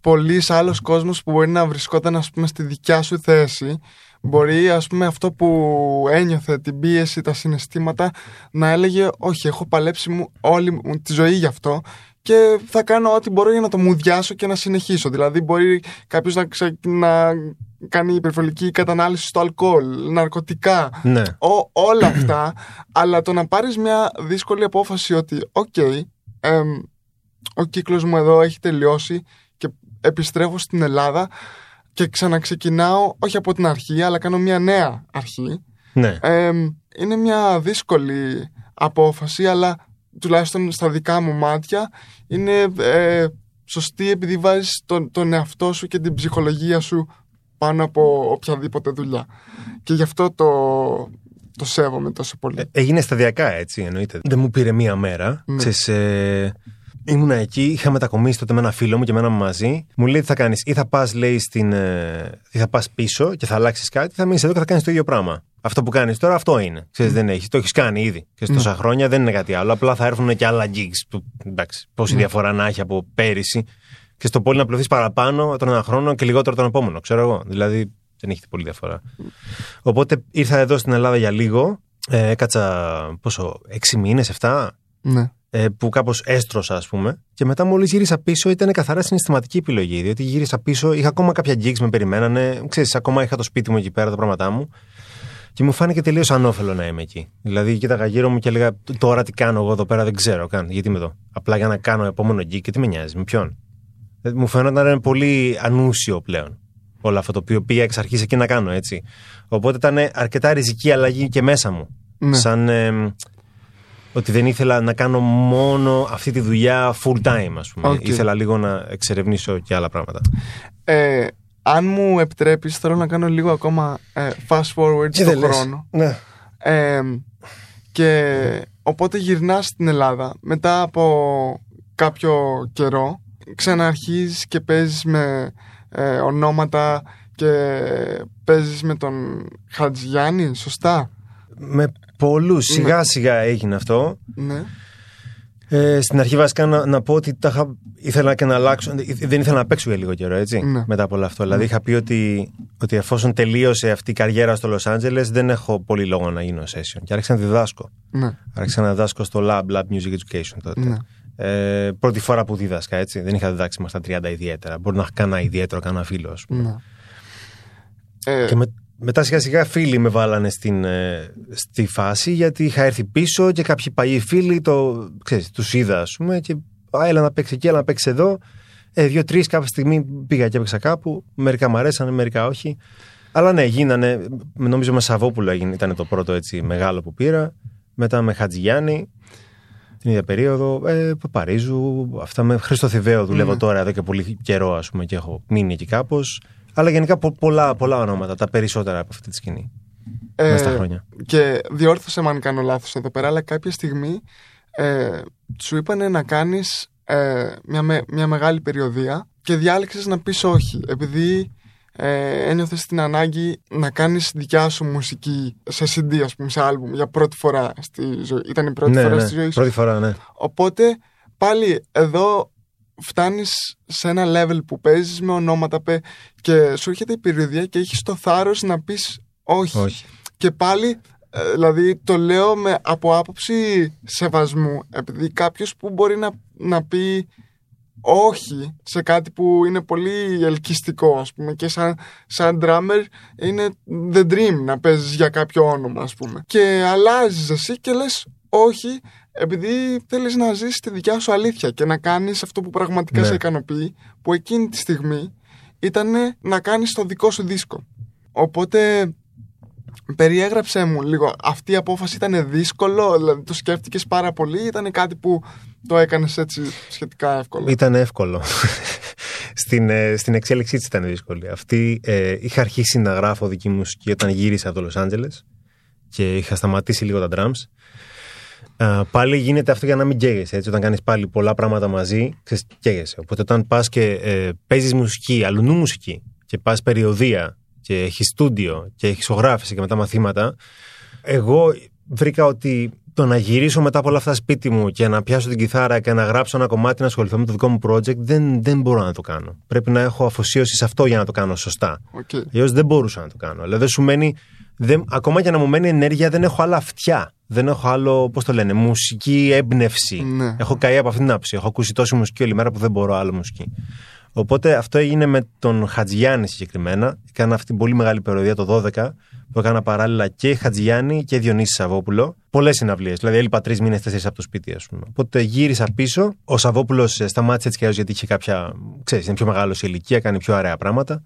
πολλοί άλλος κόσμος που μπορεί να βρισκόταν ας πούμε, στη δικιά σου θέση, μπορεί ας πούμε, αυτό που ένιωθε, την πίεση, τα συναισθήματα, να έλεγε Όχι, έχω παλέψει όλη μου τη ζωή γι' αυτό και θα κάνω ό,τι μπορώ για να το μουδιάσω και να συνεχίσω. Δηλαδή, μπορεί κάποιος να, ξε- να κάνει υπερβολική κατανάλωση στο αλκοόλ, ναρκωτικά, Ναι. Ό, όλα αυτά, αλλά το να πάρεις μια δύσκολη απόφαση ότι οκ, εμ, ο κύκλος μου εδώ έχει τελειώσει και επιστρέφω στην Ελλάδα και ξαναξεκινάω όχι από την αρχή αλλά κάνω μια νέα αρχή ναι. εμ, είναι μια δύσκολη απόφαση αλλά τουλάχιστον στα δικά μου μάτια είναι ε, σωστή επειδή βάζεις τον, τον εαυτό σου και την ψυχολογία σου πάνω από οποιαδήποτε δουλειά και γι' αυτό το, το σέβομαι τόσο πολύ. Ε, Έγινε σταδιακά έτσι, εννοείται. Δεν μου πήρε μία μέρα. Ναι. Ξέρεις, ε, ήμουνα εκεί, είχα μετακομίσει τότε με ένα φίλο μου και με ένα μαζί. Μου λέει τι θα κάνεις, ή θα πας, λέει, στην. Ε, ή θα πας πίσω και θα αλλάξεις κάτι, ή θα μείνεις εδώ και θα κάνεις το ίδιο πράγμα. Αυτό που κάνεις τώρα, αυτό είναι. Ξέρεις, δεν έχεις. Το έχεις κάνει ήδη. Και Ναι. τόσα χρόνια δεν είναι κάτι άλλο. Απλά θα έρθουν και άλλα gigs. Που, εντάξει, πόση Ναι. διαφορά να έχει από πέρυσι. Και στο πόλι να πλωθεί παραπάνω τον ένα χρόνο και λιγότερο τον επόμενο. Ξέρω εγώ. Δηλαδή δεν έχει πολύ διαφορά. Οπότε ήρθα εδώ στην Ελλάδα για λίγο. Ε, έκατσα πόσο, έξι μήνες, 7, Ναι. ε, που κάπως έστρωσα, ας πούμε. Και μετά, μόλις γύρισα πίσω, ήταν καθαρά συναισθηματική επιλογή. Διότι γύρισα πίσω, είχα ακόμα κάποια gigs με περιμένανε. Ξέρεις, ακόμα είχα το σπίτι μου εκεί πέρα, τα πράγματά μου. Και μου φάνηκε τελείως ανώφελο να είμαι εκεί. Δηλαδή, κοίταγα γύρω μου και έλεγα: Τώρα τι κάνω εγώ εδώ πέρα, δεν ξέρω καν. Γιατί είμαι εδώ; Απλά για να κάνω επόμενο gig και τι με νοιάζει, με ποιον; Ε, Μου φαίνονταν πολύ ανούσιο πλέον όλο αυτό το οποίο πήγα εξ αρχής εκεί να κάνω, έτσι. Οπότε ήταν αρκετά ριζική αλλαγή και μέσα μου. Ναι. Σαν ε, ότι δεν ήθελα να κάνω μόνο αυτή τη δουλειά full time, ας πούμε. Οκ. Ήθελα λίγο να εξερευνήσω και άλλα πράγματα. Ε, αν μου επιτρέπεις θέλω να κάνω λίγο ακόμα ε, fast forward στον χρόνο Ναι. ε, και οπότε γυρνάς στην Ελλάδα μετά από κάποιο καιρό ξαναρχίζεις και παίζεις με ε, ονόματα και παίζεις με τον Χατζιάννη, σωστά; Με πολλούς. Σιγά σιγά έγινε αυτό. ναι, Ε, στην αρχή βασικά να, να πω ότι τα είχα, ήθελα και να αλλάξω. Δεν ήθελα να παίξω για λίγο καιρό, έτσι. Ναι. Μετά από όλο αυτό. Δηλαδή είχα πει ότι, ότι εφόσον τελείωσε αυτή η καριέρα στο Los Angeles, δεν έχω πολύ λόγο να γίνω session. Και άρχισα να διδάσκω. ναι, Άρχισα να διδάσκω στο Lab, Lab Music Education τότε. ναι. Ε, πρώτη φορά που δίδασκα, έτσι. Δεν είχα διδάξει μέχρι τα 30 ιδιαίτερα. Μπορεί να είχα κανένα ιδιαίτερο, κανένα φίλο, ας πούμε. ναι. Ε, Και με, μετά σιγά σιγά φίλοι με βάλανε στην, ε, στη φάση γιατί είχα έρθει πίσω και κάποιοι παλιοί φίλοι το, ξέρεις, τους είδα ας πούμε και «Α, έλα να παίξει εκεί, έλα να παίξει εδώ. Ε, Δύο-τρεις κάποια στιγμή πήγα και έπαιξα κάπου. Μερικά μου αρέσανε, μερικά όχι. Αλλά ναι, γίνανε. Νομίζω με Σαββόπουλο έγινε, ήταν το πρώτο έτσι μεγάλο που πήρα. Μετά με Χατζηγιάννη την ίδια περίοδο. Ε, Παπαρίζου. Αυτά με Χρήστο Θηβαίο δουλεύω Ναι. τώρα εδώ και πολύ καιρό, ας πούμε, και έχω μείνει εκεί κάπως. Αλλά γενικά πο- πολλά, πολλά ονόματα, τα περισσότερα από αυτή τη σκηνή. ε, μέσα στα χρόνια. Και διόρθωσε με αν κάνω λάθος εδώ πέρα, αλλά κάποια στιγμή ε, σου είπανε να κάνεις ε, μια, με- μια μεγάλη περιοδία και διάλεξες να πεις όχι, επειδή ε, ένιωθες την ανάγκη να κάνεις δικιά σου μουσική σε CD, ας πούμε, σε άλμπουμ, για πρώτη φορά στη ζωή. Ήταν η πρώτη ναι, φορά ναι, στη ζωή σου. πρώτη φορά, ναι. Οπότε πάλι εδώ φτάνεις σε ένα level που παίζεις με ονόματα πε, και σου έρχεται η περιοδία και έχεις το θάρρος να πεις όχι. Όχι. Και πάλι, ε, δηλαδή το λέω με, από άποψη σεβασμού, επειδή κάποιος που μπορεί να, να πει όχι σε κάτι που είναι πολύ ελκυστικό ας πούμε και σαν, σαν drummer είναι the dream να παίζεις για κάποιο όνομα ας πούμε και αλλάζεις εσύ και λες όχι επειδή θέλεις να ζήσεις τη δικιά σου αλήθεια και να κάνεις αυτό που πραγματικά Ναι. σε ικανοποιεί που εκείνη τη στιγμή ήταν να κάνεις το δικό σου δίσκο οπότε περιέγραψέ μου λίγο αυτή η απόφαση ήταν δύσκολο δηλαδή το σκέφτηκες πάρα πολύ ή ήταν κάτι που το έκανες έτσι σχετικά εύκολο; Ήταν εύκολο. στην, ε, στην εξέλιξή της ήταν δύσκολη. Αυτή ε, είχα αρχίσει να γράφω δική μου μουσική όταν γύρισα από το Λος Άντζελες και είχα σταματήσει λίγο τα drums. Ε, πάλι γίνεται αυτό για να μην καίγεσαι. Έτσι, όταν κάνεις πάλι πολλά πράγματα μαζί, ξέρεις, καίγεσαι. Οπότε όταν πας και ε, παίζεις μουσική, αλλουνού μουσική, και πας περιοδεία και έχεις στούντιο και έχεις ηχογράφηση και μετά μαθήματα, εγώ βρήκα ότι το να γυρίσω μετά από όλα αυτά σπίτι μου και να πιάσω την κιθάρα και να γράψω ένα κομμάτι να ασχοληθώ με το δικό μου project δεν, δεν μπορώ να το κάνω. Πρέπει να έχω αφοσίωση σε αυτό για να το κάνω σωστά. Οκ. Αλλιώς δεν μπορούσα να το κάνω. Δηλαδή δεν σου μένει. Δεν, ακόμα και να μου μένει ενέργεια, δεν έχω άλλα αυτιά. Δεν έχω άλλο, πώς το λένε, μουσική έμπνευση. Ναι. Έχω καεί από αυτήν την άψη. Έχω ακούσει τόση μουσική όλη μέρα που δεν μπορώ άλλο μουσική. Οπότε αυτό έγινε με τον Χατζιάννη συγκεκριμένα. Έκανα αυτή την πολύ μεγάλη περιοδία το 12 που έκανα παράλληλα και Χατζιάννη και Διονύσης Σαββόπουλο. Πολλές συναυλίες. Δηλαδή έλειπα τρεις μήνες, τέσσερις από το σπίτι, ας πούμε. Οπότε γύρισα πίσω. Ο Σαββόπουλος σταμάτησε έτσι κι αλλιώς γιατί είχε κάποια. ξέρεις, είναι πιο μεγάλος σε ηλικία, κάνει πιο ωραία πράγματα.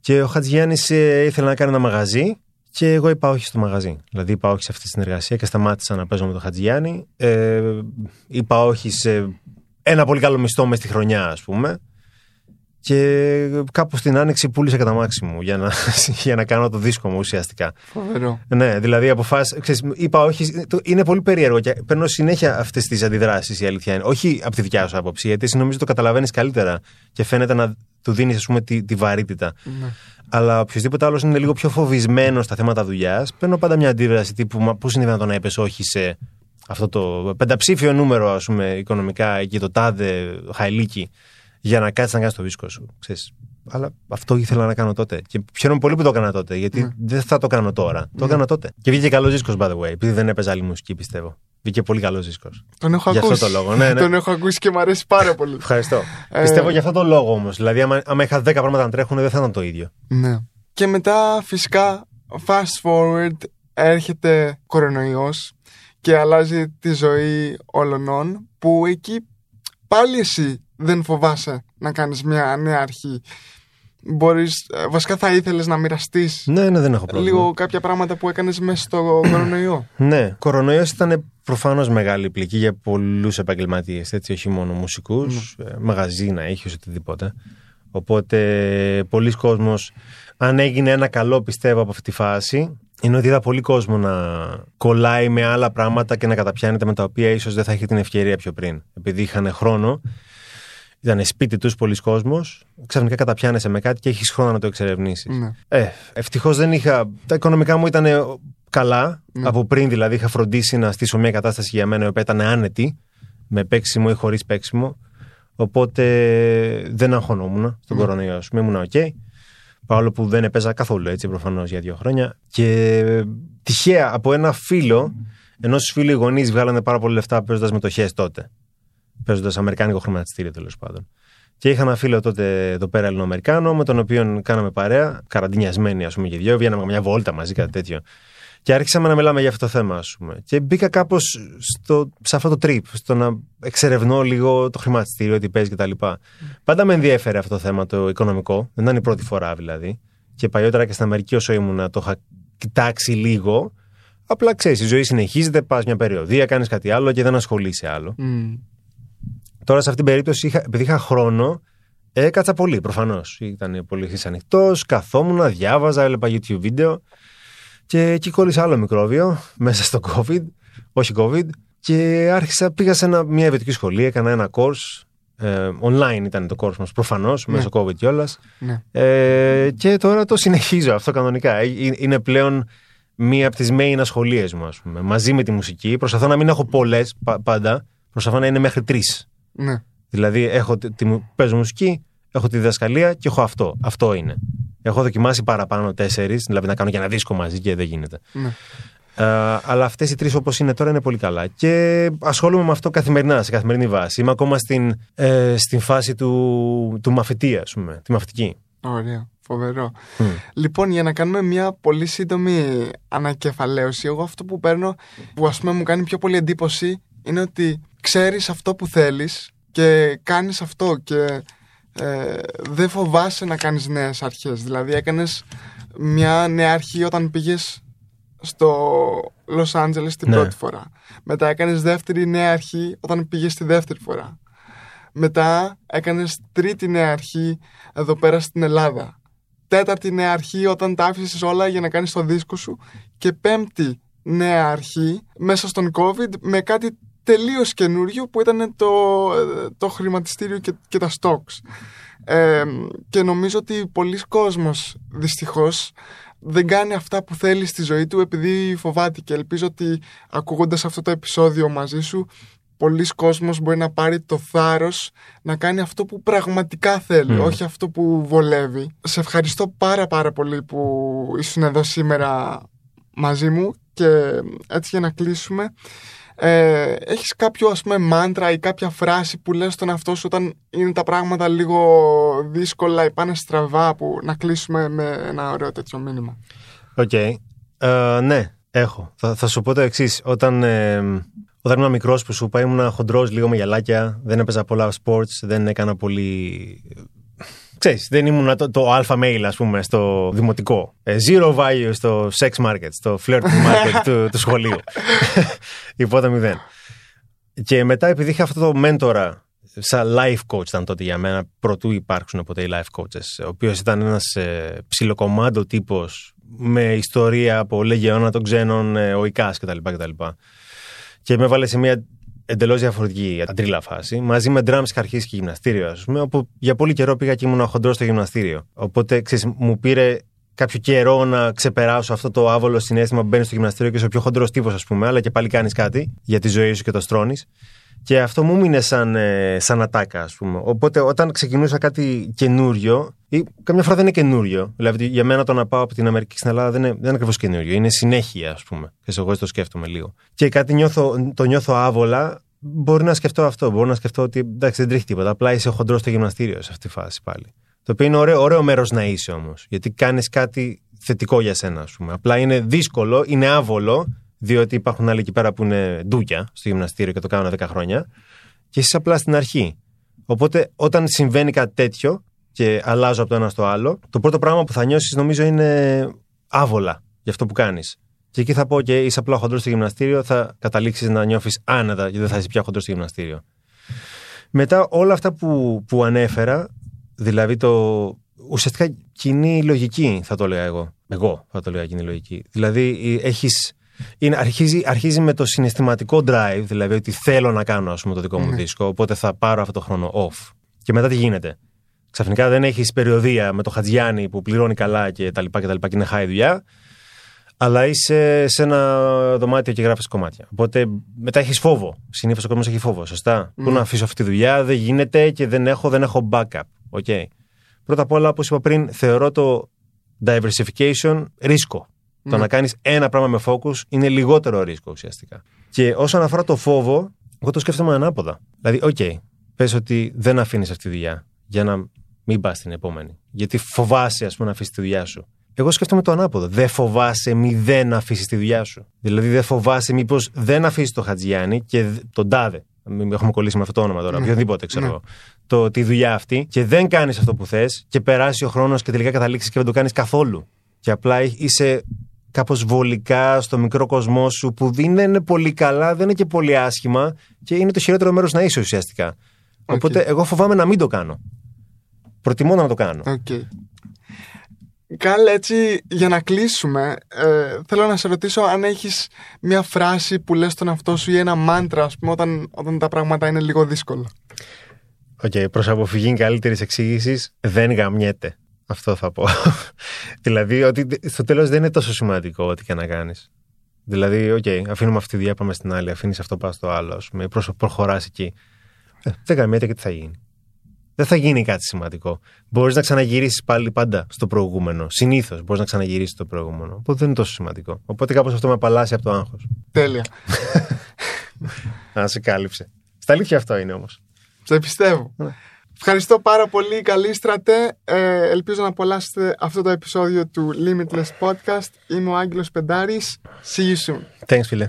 Και ο Χατζιάννης ήθελε να κάνει ένα μαγαζί και εγώ είπα όχι στο μαγαζί. Δηλαδή είπα όχι σε αυτή τη συνεργασία και σταμάτησα να παίζω με τον Χατζιάννη. Ε, είπα όχι σε ένα πολύ καλό μισθό μες στη χρονιά, ας πούμε. Και κάπου στην άνοιξη πούλησα κατά μάξι μου για να, για να κάνω το δίσκο μου ουσιαστικά. Φοβερό. Ναι, δηλαδή αποφάσισα. ξέρεις, Είπα όχι. το- Είναι πολύ περίεργο και παίρνω συνέχεια αυτές τις αντιδράσεις. Η αλήθεια είναι. Όχι από τη δικιά σου άποψη, γιατί εσύ νομίζω το καταλαβαίνεις καλύτερα και φαίνεται να του δίνεις, πούμε, τη, τη βαρύτητα. Ναι. Αλλά οποιοδήποτε άλλος είναι λίγο πιο φοβισμένος στα θέματα δουλειάς, παίρνω πάντα μια αντίδραση τύπου Μα πώ είναι δυνατόν να είπες όχι σε αυτό το πενταψήφιο νούμερο, ας πούμε, οικονομικά και το τάδε χαϊλίκι για να κάτσεις να κάνεις το δίσκο σου. Ξέρεις. Αλλά αυτό ήθελα να κάνω τότε. Και χαίρομαι πολύ που το έκανα τότε, γιατί Ναι. δεν θα το κάνω τώρα. Το έκανα τότε. Και βγήκε καλός δίσκος, by the way, επειδή δεν έπαιζα άλλη μουσική, πιστεύω. Βγήκε πολύ καλός δίσκος. Τον έχω Γι' αυτό ακούσει. το λόγο, ναι, ναι. Τον έχω ακούσει και μου αρέσει πάρα πολύ. Ευχαριστώ. Ε, Πιστεύω για αυτό το λόγο όμως. Δηλαδή, άμα, άμα είχα 10 πράγματα να τρέχουν, δεν θα ήταν το ίδιο. Ναι. Και μετά φυσικά fast forward έρχεται κορονοϊός και αλλάζει τη ζωή όλων που εκεί πάλι εσύ δεν φοβάσαι να κάνεις μια νέα αρχή. Μπορείς, ε, βασικά θα ήθελες να μοιραστείς Ναι, ναι, δεν έχω πρόβλημα. λίγο κάποια πράγματα που έκανες μέσα στο κορονοϊό; Ναι, κορονοϊός ήταν προφανώς μεγάλη πληγή για πολλούς επαγγελματίες, έτσι, όχι μόνο μουσικούς, μαγαζί να έχει, οτιδήποτε. Οπότε, πολλοί κόσμος, αν έγινε ένα καλό, πιστεύω, από αυτή τη φάση, είναι ότι είδα πολύ κόσμο να κολλάει με άλλα πράγματα και να καταπιάνεται με τα οποία ίσως δεν θα είχε την ευκαιρία πιο πριν. Επειδή είχαν χρόνο, ήταν σπίτι τους πολλοί κόσμος, ξαφνικά καταπιάνεσαι με κάτι και έχεις χρόνο να το εξερευνήσεις. ναι. Ε, ευτυχώς δεν είχα. Τα οικονομικά μου ήταν καλά. Ναι. Από πριν δηλαδή είχα φροντίσει να στήσω μια κατάσταση για μένα η οποία ήταν άνετη, με παίξιμο ή χωρίς παίξιμο. Οπότε δεν αγχωνόμουν στον Ναι. κορονοϊό, α πούμε, ήμουν οκ. Παρόλο που δεν έπαιζα καθόλου έτσι προφανώς για δύο χρόνια. Και τυχαία από ένα φίλο, ενός φίλου οι γονείς βγάλανε πάρα πολύ λεφτά παίζοντας μετοχές τότε. Παίζοντας Αμερικάνικο χρηματιστήριο τέλος πάντων. Και είχα ένα φίλο τότε εδώ πέρα Ελληνοαμερικάνο, με τον οποίο κάναμε παρέα, καραντινιασμένοι ας πούμε και δυο, βγαίναμε μια βόλτα μαζί, κάτι τέτοιο. Και άρχισαμε να μιλάμε για αυτό το θέμα, ας πούμε. Και μπήκα κάπως σε αυτό το trip, στο να εξερευνώ λίγο το χρηματιστήριο, τι παίζει κτλ. Πάντα με ενδιέφερε αυτό το θέμα το οικονομικό. Δεν ήταν η πρώτη φορά δηλαδή. Και παλιότερα και στην Αμερική όσο ήμουνα το είχα κοιτάξει λίγο. Απλά ξέρεις, η ζωή συνεχίζεται, πας μια περιοδία, κάνεις κάτι άλλο και δεν ασχολείσαι άλλο. Μμ. Τώρα σε αυτήν την περίπτωση, είχα, επειδή είχα χρόνο, έκατσα πολύ προφανώς. Ήταν πολύ ανοιχτός, καθόμουν, διάβαζα, έβλεπα YouTube βίντεο. Και εκεί κόλλησα άλλο μικρόβιο μέσα στο COVID, όχι COVID. Και άρχισα, πήγα σε ένα, μια ιδιωτική σχολή, έκανα ένα course. Ε, online ήταν το course μας προφανώς, Ναι. μέσω COVID κιόλας. Ναι. Ε, και τώρα το συνεχίζω αυτό κανονικά. Ε, ε, Είναι πλέον μία από τις main ασχολίες μου, ας πούμε. Μαζί με τη μουσική. Προσπαθώ να μην έχω πολλές πα- πάντα. Προσπαθώ να είναι μέχρι τρεις Ναι. Δηλαδή, έχω, τη, τη, παίζω μουσική, έχω τη διδασκαλία και έχω αυτό. Αυτό είναι. Έχω δοκιμάσει παραπάνω τέσσερις, δηλαδή να κάνω και ένα δίσκο μαζί και δεν γίνεται. Ναι. Ε, αλλά αυτές οι τρεις όπως είναι τώρα είναι πολύ καλά. Και ασχολούμαι με αυτό καθημερινά, σε καθημερινή βάση. Είμαι ακόμα στην, ε, στην φάση του, του μαθητή, ας πούμε, τη μαθητική. Ωραία. Φοβερό. Λοιπόν, για να κάνουμε μια πολύ σύντομη ανακεφαλαίωση, εγώ αυτό που παίρνω, που ας πούμε μου κάνει πιο πολύ εντύπωση, είναι ότι ξέρεις αυτό που θέλεις και κάνεις αυτό και ε, δεν φοβάσαι να κάνεις νέες αρχές. Δηλαδή έκανες μια νέα αρχή όταν πήγες στο Λος Άντζελες την Ναι. πρώτη φορά. Μετά έκανες δεύτερη νέα αρχή όταν πήγες τη δεύτερη φορά. Μετά έκανες τρίτη νέα αρχή εδώ πέρα στην Ελλάδα. Τέταρτη νέα αρχή όταν τα άφησες όλα για να κάνεις το δίσκο σου. Και πέμπτη νέα αρχή μέσα στον COVID με κάτι τελείως καινούριο που ήταν το, το χρηματιστήριο και, και τα stocks. Ε, και νομίζω ότι πολλοί κόσμος δυστυχώς δεν κάνει αυτά που θέλει στη ζωή του επειδή φοβάται και ελπίζω ότι ακούγοντας αυτό το επεισόδιο μαζί σου πολλοί κόσμος μπορεί να πάρει το θάρρος να κάνει αυτό που πραγματικά θέλει, Μμμ. όχι αυτό που βολεύει. Σε ευχαριστώ πάρα πάρα πολύ που ήσουν εδώ σήμερα μαζί μου και έτσι για να κλείσουμε ε, έχεις κάποιο ας πούμε μάντρα ή κάποια φράση που λες στον εαυτό σου όταν είναι τα πράγματα λίγο δύσκολα ή πάνε στραβά που να κλείσουμε με ένα ωραίο τέτοιο μήνυμα; Οκ. Ε, ναι, έχω. Θα, θα σου πω το εξής. Όταν, ε, όταν ήμουν μικρός που σου είπα, ήμουν χοντρός λίγο με γυαλάκια, δεν έπαιζα πολλά sports, δεν έκανα πολύ. Ξέρεις, δεν ήμουν το, το alpha male, ας πούμε, στο δημοτικό. Ε, zero value στο sex market, στο flirt market του, του σχολείου. Υπότα μηδέν. Και μετά, επειδή είχα αυτό το μέντορα, σαν life coach ήταν τότε για μένα, πρωτού υπάρξουν ποτέ οι life coaches, ο οποίος ήταν ένας ε, ψιλοκομμάντο τύπος με ιστορία από λεγεώνα των ξένων, ε, ο Ικάς κτλ. κτλ. Και με έβαλε σε μια εντελώς διαφορετική αντρίλα φάση. Μαζί με drums είχα αρχίσει και γυμναστήριο, ας πούμε, όπου για πολύ καιρό πήγα και ήμουν χοντρός στο γυμναστήριο. Οπότε ξέρεις, μου πήρε κάποιο καιρό να ξεπεράσω αυτό το άβολο συνέστημα που μπαίνει στο γυμναστήριο και είσαι ο πιο χοντρός τύπος, ας πούμε, αλλά και πάλι κάνεις κάτι για τη ζωή σου και το στρώνεις. Και αυτό μου μείνε σαν, ε, σαν ατάκα, ας πούμε. Οπότε όταν ξεκινούσα κάτι καινούριο, ή καμιά φορά δεν είναι καινούριο. Δηλαδή για μένα το να πάω από την Αμερική στην Ελλάδα δεν είναι, δεν είναι ακριβώς καινούριο. Είναι συνέχεια, ας πούμε. Και σε εγώ έτσι το σκέφτομαι λίγο. Και κάτι νιώθω, το νιώθω άβολα, μπορεί να σκεφτώ αυτό. Μπορεί να σκεφτώ ότι εντάξει δεν τρέχει τίποτα. Απλά είσαι χοντρός στο γυμναστήριο σε αυτή τη φάση πάλι. Το οποίο είναι ωραίο, ωραίο μέρος να είσαι όμως. Γιατί κάνεις κάτι θετικό για σένα, ας πούμε. Απλά είναι δύσκολο, είναι άβολο, διότι υπάρχουν άλλοι εκεί πέρα που είναι ντούκια στο γυμναστήριο και το κάνουν 10 χρόνια. Και εσύ απλά στην αρχή. Οπότε όταν συμβαίνει κάτι τέτοιο και αλλάζω από το ένα στο άλλο, το πρώτο πράγμα που θα νιώσεις νομίζω είναι άβολα για αυτό που κάνεις. Και εκεί θα πω και είσαι απλά χοντρός στο γυμναστήριο, θα καταλήξεις να νιώθεις άνετα και δεν θα είσαι πια χοντρός στο γυμναστήριο. Μετά όλα αυτά που, που ανέφερα, δηλαδή το ουσιαστικά κοινή λογική θα το έλεγα εγώ. Εγώ θα το έλεγα κοινή λογική. Δηλαδή έχεις, είναι, αρχίζει, αρχίζει με το συναισθηματικό drive, δηλαδή ότι θέλω να κάνω ας πούμε, το δικό μου Ναι. δίσκο, οπότε θα πάρω αυτό το χρόνο off. Και μετά τι γίνεται; Ξαφνικά δεν έχεις περιοδία με το Χατζιάννη που πληρώνει καλά και τα λοιπά και τα λοιπά και είναι high δουλειά, αλλά είσαι σε ένα δωμάτιο και γράφεις κομμάτια. Οπότε μετά έχεις φόβο. Συνήθως ο κόσμος έχει φόβο, σωστά; Πω να αφήσω αυτή τη δουλειά, δεν γίνεται και δεν έχω, δεν έχω backup. Okay. Πρώτα απ' όλα, όπως είπα πριν, θεωρώ το diversification ρίσκο. Το να κάνεις ένα πράγμα με focus είναι λιγότερο ρίσκο ουσιαστικά. Και όσον αφορά το φόβο, εγώ το σκέφτομαι ανάποδα. Δηλαδή, OK, okay, πες ότι δεν αφήνεις αυτή τη δουλειά για να μην πας στην επόμενη. Γιατί φοβάσαι, ας πούμε, να αφήσεις τη δουλειά σου. Εγώ σκέφτομαι το ανάποδο. Δεν φοβάσαι μη δεν αφήσεις τη δουλειά σου. Δηλαδή, δεν φοβάσαι μήπως δεν αφήσεις το Χατζιάννη και τον Τάδε. Μην έχουμε κολλήσει με αυτό το όνομα τώρα. Ναι. Οποιοδήποτε ξέρω Ναι. εγώ. Το, τη δουλειά αυτή και δεν κάνεις αυτό που θες και περάσει ο χρόνος και τελικά καταλήξεις και δεν το κάνεις καθόλου. Και απλά είσαι κάπως βολικά στο μικρό κοσμό σου που δεν είναι πολύ καλά, δεν είναι και πολύ άσχημα και είναι το χειρότερο μέρος να είσαι ουσιαστικά. Οπότε εγώ φοβάμαι να μην το κάνω. Προτιμώ να το κάνω. OK. Kal, έτσι για να κλείσουμε, ε, θέλω να σε ρωτήσω αν έχεις μια φράση που λες στον εαυτό σου ή ένα μάντρα, ας πούμε, όταν, όταν τα πράγματα είναι λίγο δύσκολα. OK, okay, προς αποφυγή καλύτερης εξήγησης, δεν γαμιέται. Αυτό θα πω. δηλαδή, ότι στο τέλος δεν είναι τόσο σημαντικό ό,τι και να κάνεις. Δηλαδή, οκ, okay, αφήνουμε αυτή τη δουλειά, πάμε στην άλλη, αφήνεις αυτό, πας στο άλλο, ας πούμε, προχωράς εκεί. Ε, δεν γαμιέται, τι θα γίνει. Δεν θα γίνει κάτι σημαντικό. Μπορείς να ξαναγυρίσεις πάλι πάντα στο προηγούμενο. Συνήθως μπορείς να ξαναγυρίσεις στο προηγούμενο. Οπότε δεν είναι τόσο σημαντικό. Οπότε κάπως αυτό με απαλλάσσει από το άγχος. Τέλεια. Να σε κάλυψε. Στα αλήθεια αυτό είναι όμως. Σε πιστεύω. Ναι. Ευχαριστώ πάρα πολύ. Καλή στρατέ. Ε, ελπίζω να απολαύσετε αυτό το επεισόδιο του Limitless Podcast. Είμαι ο Άγγελος Πεντάρης. See you soon. Thanks, φίλε.